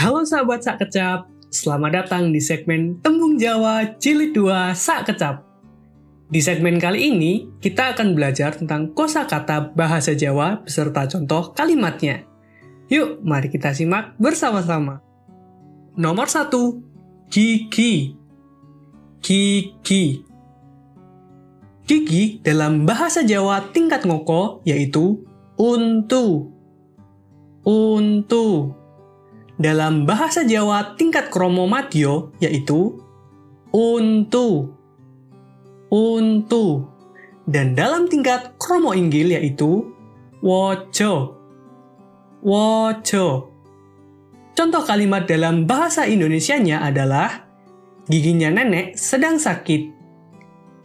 Halo sahabat Sak Kecap, selamat datang di segmen Tembung Jawa Jilid 2 Sak Kecap. Di segmen kali ini, kita akan belajar tentang kosakata bahasa Jawa beserta contoh kalimatnya. Yuk, mari kita simak bersama-sama. Nomor 1. Gigi Gigi Gigi dalam bahasa Jawa tingkat ngoko yaitu untu. Untu dalam bahasa Jawa tingkat kromomadio yaitu untu. Untu. Dan dalam tingkat kromo inggil yaitu wojo. Wojo. Contoh kalimat dalam bahasa Indonesianya adalah giginya nenek sedang sakit.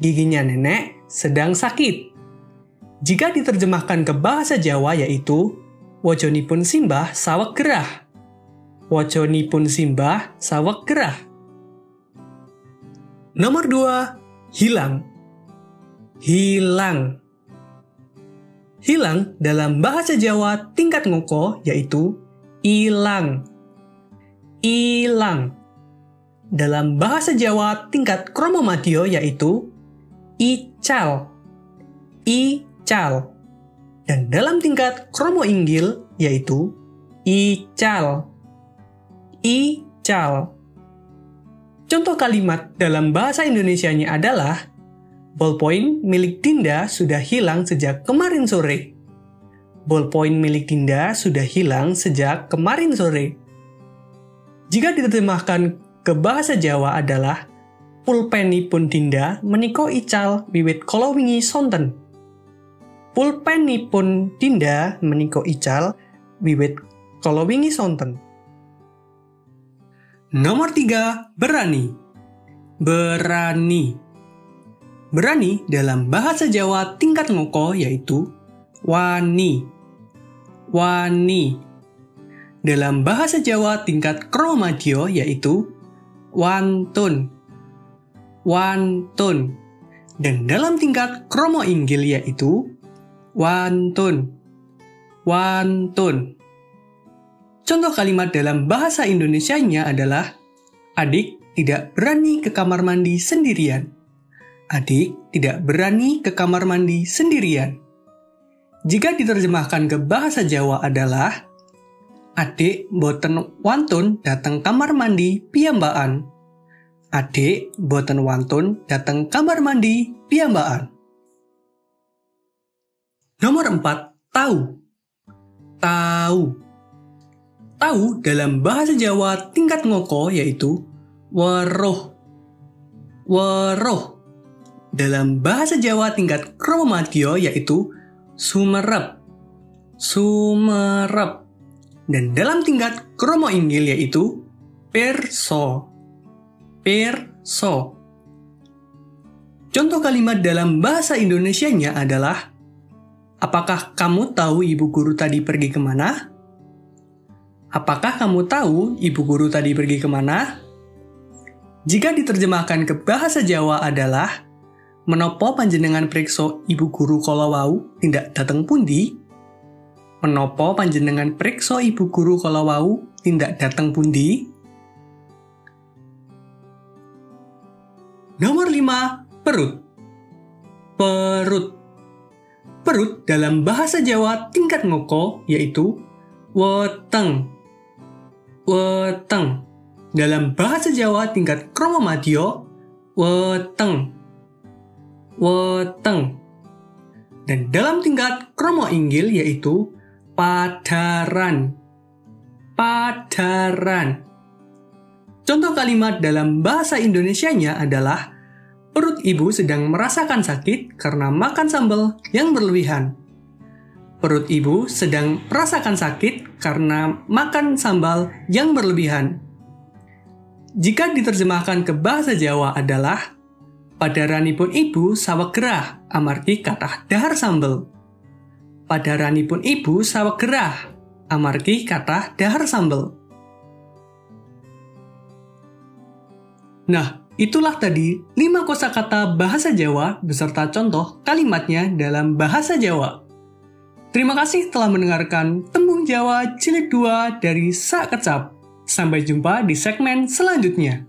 Giginya nenek sedang sakit. Jika diterjemahkan ke bahasa Jawa yaitu wojonipun simbah sawek gerah pun simbah sawak gerah. Nomor dua, hilang. Hilang. Hilang dalam bahasa Jawa tingkat ngoko yaitu ilang. Ilang. Dalam bahasa Jawa tingkat kromomadio yaitu ical. Ical. Dan dalam tingkat kromo inggil yaitu ical ical. Contoh kalimat dalam bahasa Indonesianya adalah Ballpoint milik Dinda sudah hilang sejak kemarin sore. Ballpoint milik Dinda sudah hilang sejak kemarin sore. Jika diterjemahkan ke bahasa Jawa adalah pulpeni pun Dinda meniko ical wiwit kolowingi sonten. Pulpeni pun Dinda meniko ical wiwit kolowingi sonten. Nomor tiga, berani. Berani. Berani dalam bahasa Jawa tingkat ngoko yaitu wani. Wani. Dalam bahasa Jawa tingkat kromadio yaitu wantun. Wantun. Dan dalam tingkat kromo inggil yaitu wantun. Wantun. Contoh kalimat dalam bahasa Indonesianya adalah Adik tidak berani ke kamar mandi sendirian. Adik tidak berani ke kamar mandi sendirian. Jika diterjemahkan ke bahasa Jawa adalah Adik boten wantun datang kamar mandi piambaan. Adik boten wantun datang kamar mandi piambaan. Nomor 4, tahu. Tahu. Tahu dalam bahasa Jawa tingkat ngoko yaitu weruh. Weruh. Dalam bahasa Jawa tingkat kromadio yaitu sumerep. Sumerep. Dan dalam tingkat kromo inggil yaitu perso. Perso. Contoh kalimat dalam bahasa Indonesianya adalah Apakah kamu tahu ibu guru tadi pergi ke mana? Apakah kamu tahu ibu guru tadi pergi ke mana? Jika diterjemahkan ke bahasa Jawa adalah Menopo panjenengan perikso ibu guru kolowau tidak datang pundi? Menopo panjenengan perikso ibu guru kolowau tidak datang pundi? Nomor 5, perut. Perut. Perut dalam bahasa Jawa tingkat ngoko yaitu weteng weteng. Dalam bahasa Jawa tingkat kromomadio, weteng. Weteng. Dan dalam tingkat kromo inggil yaitu padaran. Padaran. Contoh kalimat dalam bahasa Indonesianya adalah perut ibu sedang merasakan sakit karena makan sambal yang berlebihan. Perut ibu sedang merasakan sakit karena makan sambal yang berlebihan. Jika diterjemahkan ke bahasa Jawa adalah Padaranipun ibu sawak gerah amargi katah dahar sambal. Padaranipun ibu sawak gerah amargi katah dahar sambal. Nah, itulah tadi 5 kosakata bahasa Jawa beserta contoh kalimatnya dalam bahasa Jawa. Terima kasih telah mendengarkan Tembung Jawa Jilid 2 dari Sak Kecap. Sampai jumpa di segmen selanjutnya.